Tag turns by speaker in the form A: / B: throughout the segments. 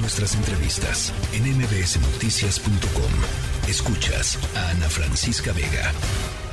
A: Nuestras entrevistas en mbsnoticias.com. Escuchas a Ana Francisca Vega.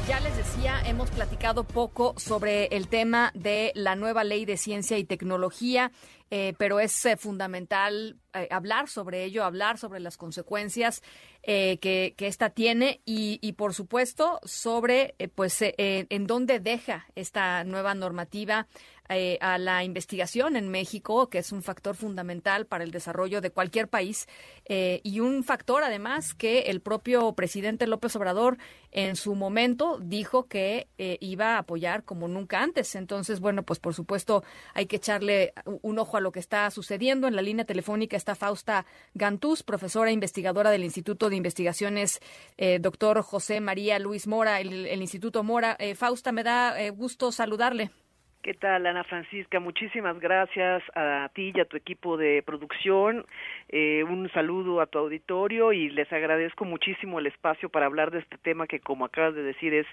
B: Ya les decía, hemos platicado poco sobre el tema de la nueva ley de ciencia y tecnología, eh, pero es eh, fundamental eh, hablar sobre ello, hablar sobre las consecuencias que, que, esta tiene y, y por supuesto, sobre pues en dónde deja esta nueva normativa eh, a la investigación en México, que es un factor fundamental para el desarrollo de cualquier país eh, y un factor además que el propio presidente López Obrador en su momento dijo que eh, iba a apoyar como nunca antes. Entonces, bueno, pues por supuesto hay que echarle un ojo a lo que está sucediendo. En la línea telefónica está Fausta Gantús, profesora e investigadora del Instituto de Investigaciones, doctor José María Luis Mora, el, el Instituto Mora. Fausta, me da gusto saludarle.
C: ¿Qué tal, Ana Francisca? Muchísimas gracias a ti y a tu equipo de producción. Eh, un saludo a tu auditorio y les agradezco muchísimo el espacio para hablar de este tema que, como acabas de decir, es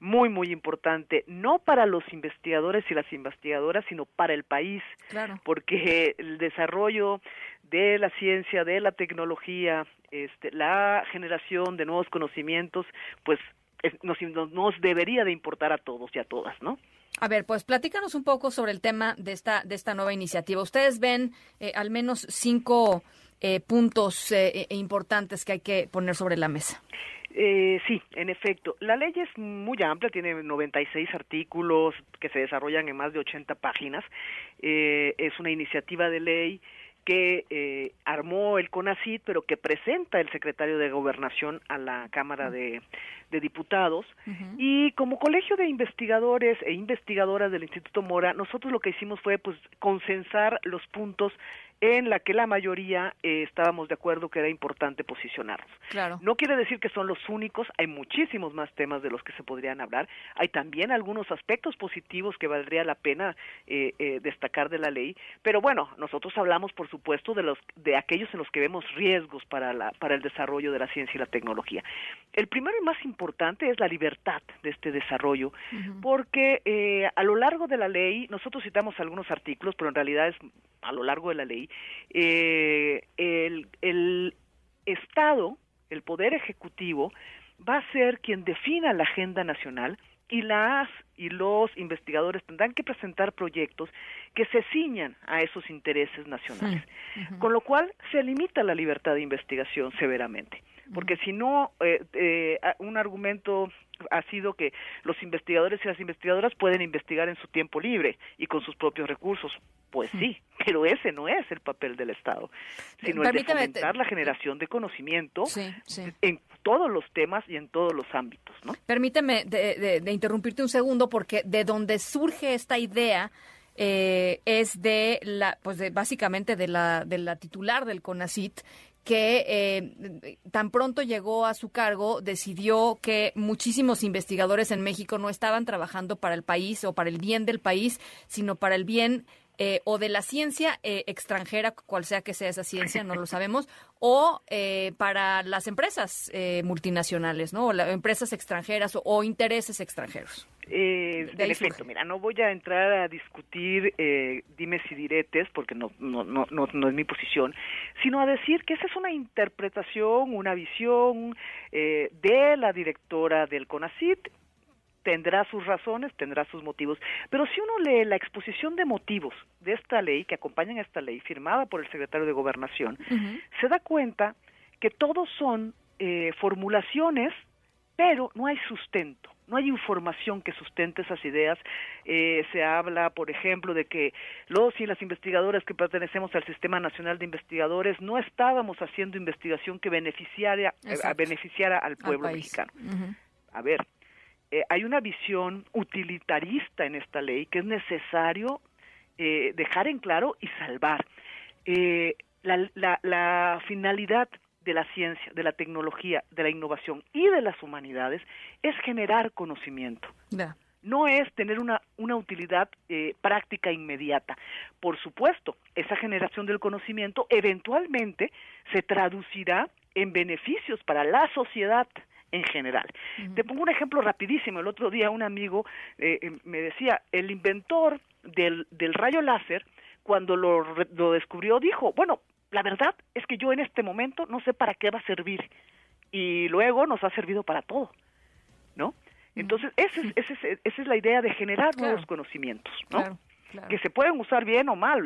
C: muy, muy importante, no para los investigadores y las investigadoras, sino para el país.
B: Claro.
C: Porque el desarrollo de la ciencia, de la tecnología, este, la generación de nuevos conocimientos, pues nos, nos debería de importar a todos y a todas, ¿no?
B: A ver, pues platícanos un poco sobre el tema de esta, de esta nueva iniciativa. Ustedes ven eh, al menos cinco eh, puntos eh, importantes que hay que poner sobre la mesa.
C: sí, en efecto. La ley es muy amplia, tiene 96 artículos que se desarrollan en más de 80 páginas. es una iniciativa de ley que eh, armó el CONACID, pero que presenta el secretario de Gobernación a la Cámara de, Diputados. Y como colegio de investigadores e investigadoras del Instituto Mora, nosotros lo que hicimos fue pues consensar los puntos en la que la mayoría eh, estábamos de acuerdo que era importante posicionarnos.
B: Claro.
C: No quiere decir que son los únicos, hay muchísimos más temas de los que se podrían hablar, hay también algunos aspectos positivos que valdría la pena eh, eh, destacar de la ley, pero bueno, nosotros hablamos por supuesto de los de aquellos en los que vemos riesgos para la para el desarrollo de la ciencia y la tecnología. El primero y más importante es la libertad de este desarrollo, porque a lo largo de la ley nosotros citamos algunos artículos, pero en realidad es a lo largo de la ley eh, el, el Estado, el Poder Ejecutivo, va a ser quien defina la agenda nacional y las y los investigadores tendrán que presentar proyectos que se ciñan a esos intereses nacionales, con lo cual se limita la libertad de investigación severamente, porque si no, eh, eh, un argumento ha sido que los investigadores y las investigadoras pueden investigar en su tiempo libre y con sus propios recursos. Pues sí, pero ese no es el papel del Estado, sino el de fomentar la generación de conocimiento en todos los temas y en todos los ámbitos, ¿no?
B: Permíteme de, interrumpirte un segundo porque de donde surge esta idea eh, es de la, pues de, básicamente de la, de la titular del CONACIT que eh, tan pronto llegó a su cargo decidió que muchísimos investigadores en México no estaban trabajando para el país o para el bien del país, sino para el bien eh, o de la ciencia eh, extranjera, cual sea que sea esa ciencia, no lo sabemos, o eh, para las empresas multinacionales, ¿no? O empresas extranjeras o, intereses extranjeros.
C: Eh, en efecto, mira, no voy a entrar a discutir dimes y diretes, porque no, no, no, no, no es mi posición, sino a decir que esa es una interpretación, una visión de la directora del CONACIT tendrá sus razones, tendrá sus motivos. Pero si uno lee la exposición de motivos de esta ley, que acompañan a esta ley, firmada por el secretario de Gobernación, se da cuenta que todos son eh, formulaciones, pero no hay sustento. No hay información que sustente esas ideas. Eh, se habla, por ejemplo, de que los y las investigadoras que pertenecemos al Sistema Nacional de Investigadores no estábamos haciendo investigación que beneficiara, eh, beneficiara al pueblo mexicano. A ver, eh, hay una visión utilitarista en esta ley que es necesario eh, dejar en claro y salvar. Eh, la, finalidad de la ciencia, de la tecnología, de la innovación y de las humanidades es generar conocimiento. No es tener una, una utilidad práctica inmediata. Por supuesto, esa generación del conocimiento eventualmente se traducirá en beneficios para la sociedad, en general. Te pongo un ejemplo rapidísimo. El otro día un amigo eh, eh, me decía, el inventor del, del rayo láser, cuando lo, lo descubrió, dijo, bueno, la verdad es que yo en este momento no sé para qué va a servir y luego nos ha servido para todo, ¿no? Entonces, esa es, esa es, la idea de generar nuevos conocimientos, ¿no? que se pueden usar bien o mal,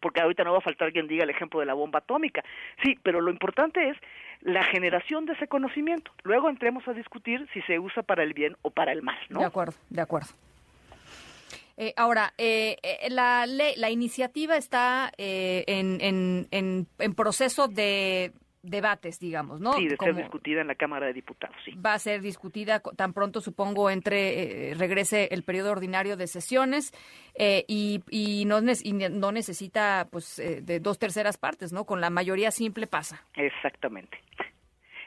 C: porque ahorita no va a faltar quien diga el ejemplo de la bomba atómica. Sí, pero lo importante es la generación de ese conocimiento. Luego entremos a discutir si se usa para el bien o para el mal, ¿no?
B: De acuerdo, de acuerdo. Eh, ahora, eh, eh, la, la iniciativa está en, en, en proceso de debates, digamos, ¿no?
C: Sí, de ser discutida en la Cámara de Diputados, sí.
B: Va a ser discutida tan pronto, supongo, entre eh, regrese el periodo ordinario de sesiones eh, y, y, no, no necesita, pues, eh, de dos terceras partes, ¿no? Con la mayoría simple pasa.
C: Exactamente.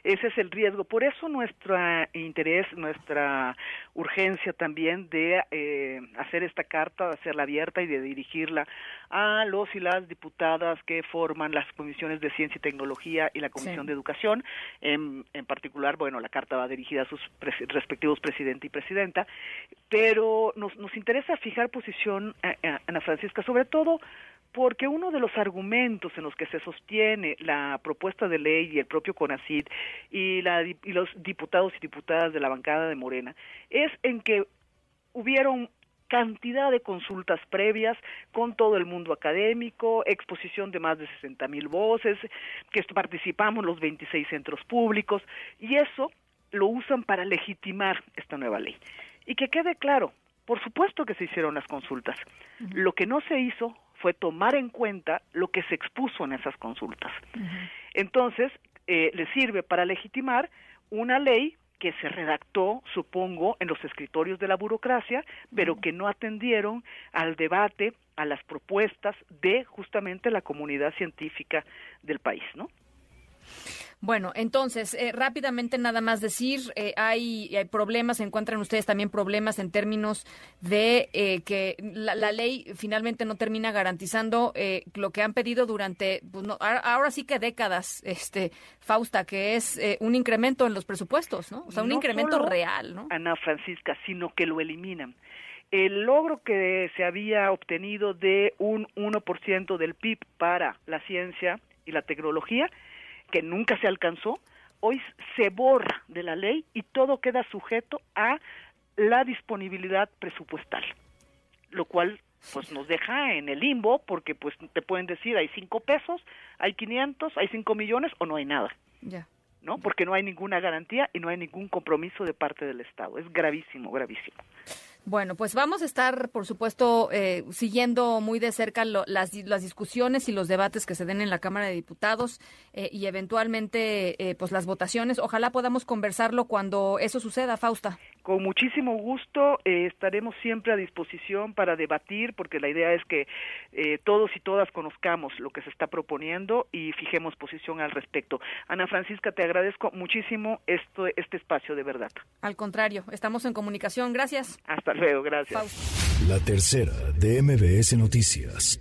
C: Ese es el riesgo. Por eso nuestro interés, nuestra urgencia también de eh, hacer esta carta, de hacerla abierta y de dirigirla a los y las diputadas que forman las comisiones de ciencia y tecnología y la comisión de educación. En, en, particular, bueno, la carta va dirigida a sus respectivos presidente y presidenta, pero nos, nos interesa fijar posición, a, Ana Francisca, sobre todo porque uno de los argumentos en los que se sostiene la propuesta de ley y el propio CONACID y, la, y los diputados y diputadas de la bancada de Morena es en que hubieron cantidad de consultas previas con todo el mundo académico, exposición de más de 60 mil voces, que participamos los 26 centros públicos, y eso lo usan para legitimar esta nueva ley. Y que quede claro, por supuesto que se hicieron las consultas. Lo que no se hizo fue tomar en cuenta lo que se expuso en esas consultas. Entonces, eh, le sirve para legitimar una ley que se redactó, supongo, en los escritorios de la burocracia, pero que no atendieron al debate, a las propuestas de justamente la comunidad científica del país, ¿no?
B: Bueno, entonces, eh, rápidamente nada más decir, eh, hay, hay, problemas, encuentran ustedes también problemas en términos de eh, que la, ley finalmente no termina garantizando lo que han pedido durante, pues ahora sí que décadas, este, Fausta, que es un incremento en los presupuestos, ¿no? O sea, un incremento real, ¿no?
C: Ana Francisca, sino que lo eliminan el logro que se había obtenido de un 1% del PIB para la ciencia y la tecnología que nunca se alcanzó, hoy se borra de la ley y todo queda sujeto a la disponibilidad presupuestal, lo cual pues nos deja en el limbo porque pues te pueden decir hay cinco pesos, hay 500, hay cinco millones o no hay nada. Ya. ¿No? Porque no hay ninguna garantía y no hay ningún compromiso de parte del Estado. Es gravísimo, gravísimo.
B: Bueno, pues vamos a estar, por supuesto, eh, siguiendo muy de cerca las, las, discusiones y los debates que se den en la Cámara de Diputados eh, y eventualmente, eh, pues las votaciones. Ojalá podamos conversarlo cuando eso suceda, Fausta.
C: Con muchísimo gusto estaremos siempre a disposición para debatir, porque la idea es que todos y todas conozcamos lo que se está proponiendo y fijemos posición al respecto. Ana Francisca, te agradezco muchísimo esto, este espacio de verdad.
B: Al contrario, estamos en comunicación. Gracias.
C: Hasta luego, gracias.
A: La tercera de MBS Noticias.